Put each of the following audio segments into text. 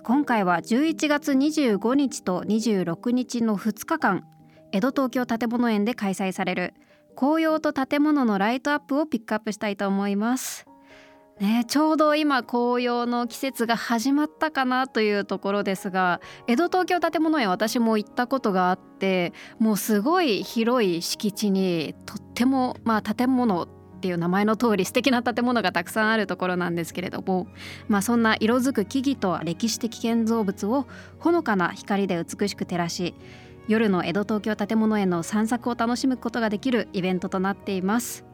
今回は11月25日と26日の2日間江戸東京建物園で開催される紅葉と建物のライトアップをピックアップしたいと思います。ね、ちょうど今紅葉の季節が始まったかなというところですが江戸東京建物園私も行ったことがあってもうすごい広い敷地にとってもまあ建物っていう名前の通り素敵な建物がたくさんあるところなんですけれども、まあ、そんな色づく木々と歴史的建造物をほのかな光で美しく照らし夜の江戸東京建物園の散策を楽しむことができるイベントとなっています。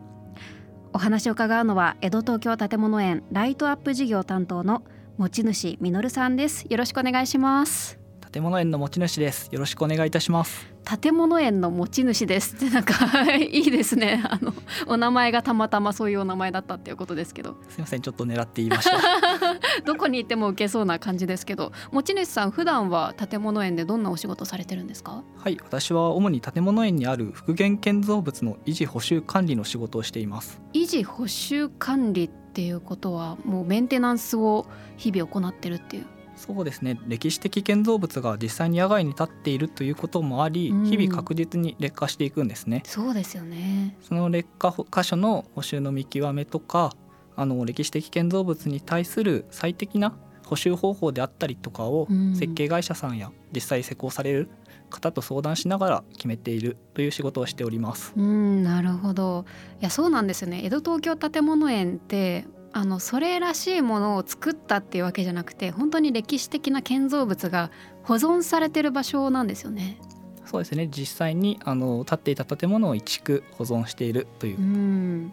お話を伺うのは江戸東京建物園ライトアップ事業担当の持ち主みのるさんです。よろしくお願いします。建物園の持ち主です。よろしくお願いいたします。建物園の持ち主です。っ てなんか いいですね。あのお名前がたまたまそういうお名前だったっていうことですけど。すみませんちょっと狙って言いました。どこに行っても受けそうな感じですけど。持ち主さん普段は建物園でどんなお仕事されてるんですか？はい私は主に建物園にある復元建造物の維持補修管理の仕事をしています。維持補修管理っていうことはもうメンテナンスを日々行ってるっていうそうですね。歴史的建造物が実際に野外に立っているということもあり、うん。日々確実に劣化していくんですね。そうですよね。その劣化箇所の補修の見極めとかあの歴史的建造物に対する最適な補修方法であったりとかをうん。設計会社さんや実際施工される方と相談しながら決めているという仕事をしております。うん。なるほど。いやそうなんですよね。江戸東京建物園ってあのそれらしいものを作ったっていうわけじゃなくて本当に歴史的な建造物が保存されてる場所なんですよね。そうですね。実際にあの建っていた建物を移築保存しているという。うん。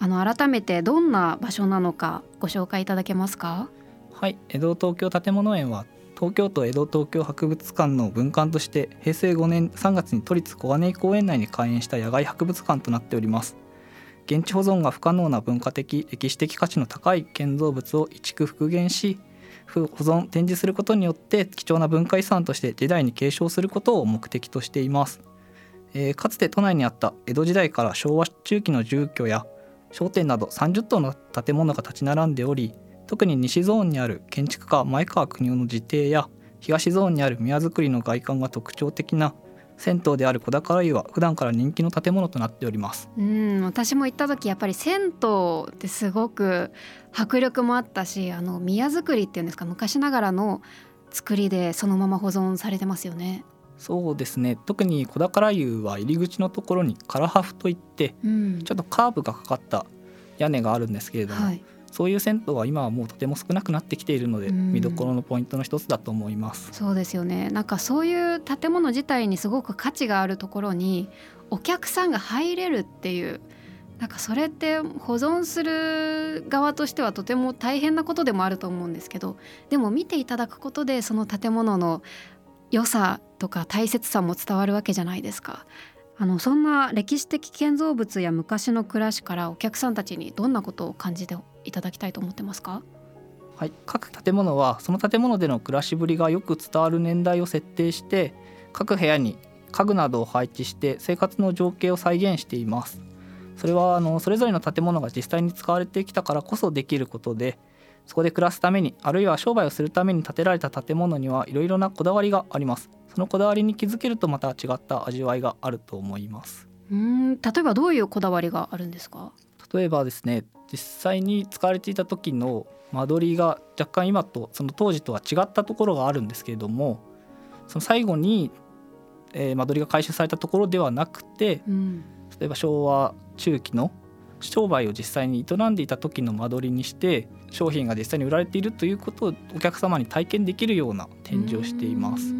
あの改めてどんな場所なのかご紹介いただけますか？はい、江戸東京建物園は東京都江戸東京博物館の分館として平成5年3月に都立小金井公園内に開園した野外博物館となっております現地保存が不可能な文化的歴史的価値の高い建造物を移築復元し保存展示することによって貴重な文化遺産として時代に継承することを目的としています、えーかつて都内にあった江戸時代から昭和中期の住居や商店など30棟の建物が立ち並んでおり特に西ゾーンにある建築家前川邦夫の自邸や東ゾーンにある宮造りの外観が特徴的な銭湯である小宝湯は普段から人気の建物となっております。うん私も行った時やっぱり銭湯ってすごく迫力もあったしあの宮造りっていうんですか昔ながらの作りでそのまま保存されてますよね。そうですね。特に小宝湯は入り口のところにカラハフといってうん。ちょっとカーブがかかった屋根があるんですけれども、はい、そういう銭湯は今はもうとても少なくなってきているのでうん。見どころのポイントの一つだと思います。そうですよね。なんかそういう建物自体にすごく価値があるところにお客さんが入れるっていうなんかそれって保存する側としてはとても大変なことでもあると思うんですけどでも見ていただくことでその建物の良さとか大切さも伝わるわけじゃないですか。あのそんな歴史的建造物や昔の暮らしからお客さんたちにどんなことを感じていただきたいと思ってますか？はい、各建物はその建物での暮らしぶりがよく伝わる年代を設定して各部屋に家具などを配置して生活の情景を再現しています。それはあのそれぞれの建物が実際に使われてきたからこそできることでそこで暮らすためにあるいは商売をするために建てられた建物にはいろいろなこだわりがあります。そのこだわりに気づけるとまた違った味わいがあると思います。うーん例えばどういうこだわりがあるんですか？例えばですね実際に使われていた時の間取りが若干今とその当時とは違ったところがあるんですけれどもその最後に、えー間取りが回収されたところではなくてうん。例えば昭和中期の商売を実際に営んでいた時の間取りにして商品が実際に売られているということをお客様に体験できるような展示をしています。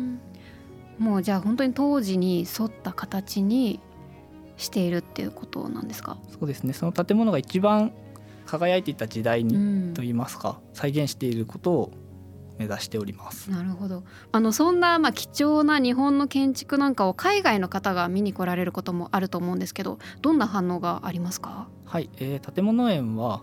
もうじゃあ本当に当時に沿った形にしているっていうことなんですか？そうですねその建物が一番輝いていた時代に、うんといいますか再現していることを目指しております。なるほど。あのそんなまあ貴重な日本の建築なんかを海外の方が見に来られることもあると思うんですけどどんな反応がありますか？はい、えー建物園は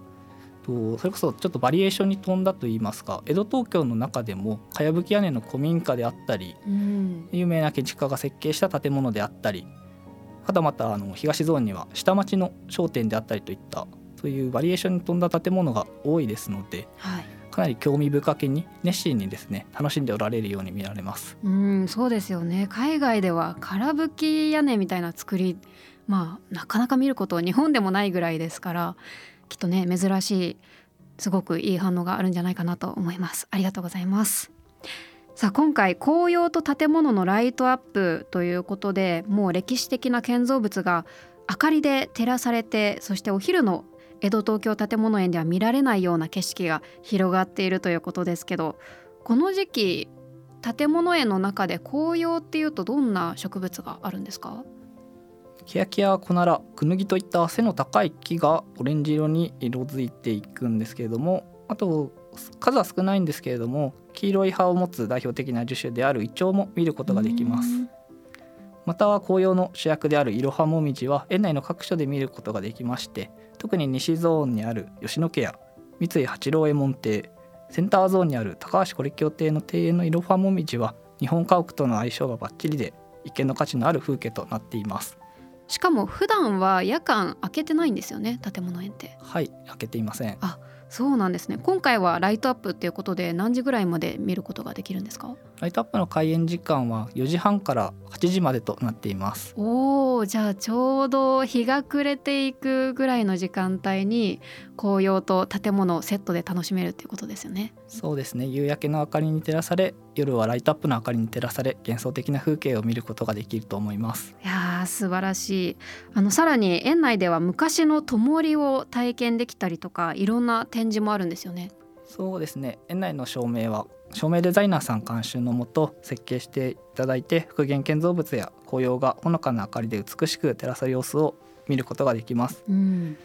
とそれこそちょっとバリエーションに富んだといいますか江戸東京の中でもかやぶき屋根の古民家であったりうん。有名な建築家が設計した建物であったりはたまたあの東ゾーンには下町の商店であったりといったそういうバリエーションに富んだ建物が多いですのではいかなり興味深けに熱心にですね楽しんでおられるように見られます。うんそうですよね。海外では空吹き屋根みたいな作りまあなかなか見ること日本でもないぐらいですからきっとね珍しいすごくいい反応があるんじゃないかなと思います。ありがとうございます。さあ今回紅葉と建物のライトアップということでもう歴史的な建造物が明かりで照らされてそしてお昼の江戸東京建物園では見られないような景色が広がっているということですけどこの時期建物園の中で紅葉っていうとどんな植物があるんですか？欅やコナラクヌギといった背の高い木がオレンジ色に色づいていくんですけれどもあと数は少ないんですけれども黄色い葉を持つ代表的な樹種であるイチョウも見ることができます。または紅葉の主役であるイロハモミジは園内の各所で見ることができまして特に西ゾーンにある吉野家や三井八郎右衛門邸センターゾーンにある高橋是清邸の庭園のイロハモミジは日本家屋との相性がバッチリで一見の価値のある風景となっています。しかも普段は夜間開けてないんですよね建物園って。はい開けていませんそうなんですね。今回はライトアップっていうことで何時ぐらいまで見ることができるんですか？ライトアップの開園時間は4時半から8時までとなっています。おーじゃあちょうど日が暮れていくぐらいの時間帯に紅葉と建物をセットで楽しめるっていうことですよね。そうですね。夕焼けの明かりに照らされ夜はライトアップの明かりに照らされ幻想的な風景を見ることができると思います。いやー素晴らしい。あのさらに園内では昔の灯を体験できたりとかいろんな展示もあるんですよね。そうですね。園内の照明は照明デザイナーさん監修のもと設計していただいて復元建造物や紅葉がほのかな明かりで美しく照らされる様子を見ることができます。うん。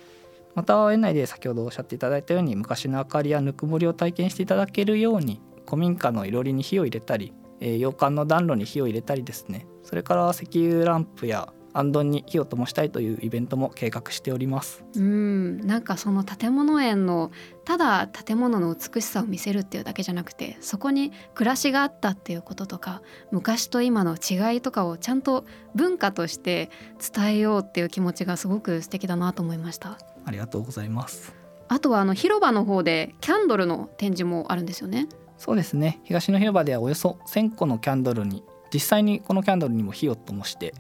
また園内で先ほどおっしゃっていただいたように昔の明かりやぬくもりを体験していただけるように古民家のいろりに火を入れたり、えー洋館の暖炉に火を入れたりですね。それから石油ランプやあんどんに火を灯したいというイベントも計画しております。うん、なんかその建物園のただ建物の美しさを見せるっていうだけじゃなくてそこに暮らしがあったっていうこととか昔と今の違いとかをちゃんと文化として伝えようっていう気持ちがすごく素敵だなと思いました。ありがとうございます。あとはあの広場の方でキャンドルの展示もあるんですよねそうですね。東の広場ではおよそ1000個のキャンドルに実際にこのキャンドルにも火を灯して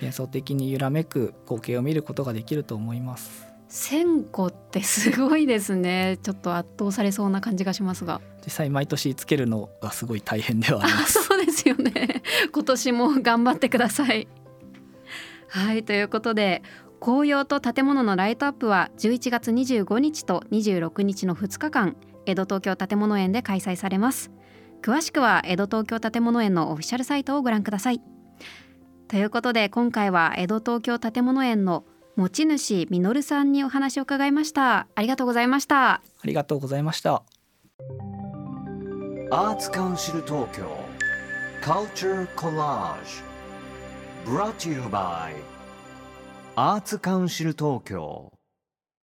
幻想的に揺らめく光景を見ることができると思います。1000個ってすごいですね。ちょっと圧倒されそうな感じがしますが。実際毎年つけるのがすごい大変ではありま あすそうですよね。今年も頑張ってください。はいということで紅葉と建物のライトアップは11月25日と26日の2日間江戸東京建物園で開催されます。詳しくは江戸東京建物園のオフィシャルサイトをご覧ください。ということで今回は江戸東京建物園の持ち主実さんにお話を伺いました。ありがとうございました。ありがとうございました。アーツカウンシル東京 Culture Collage Brought to you by アーツカウンシル東京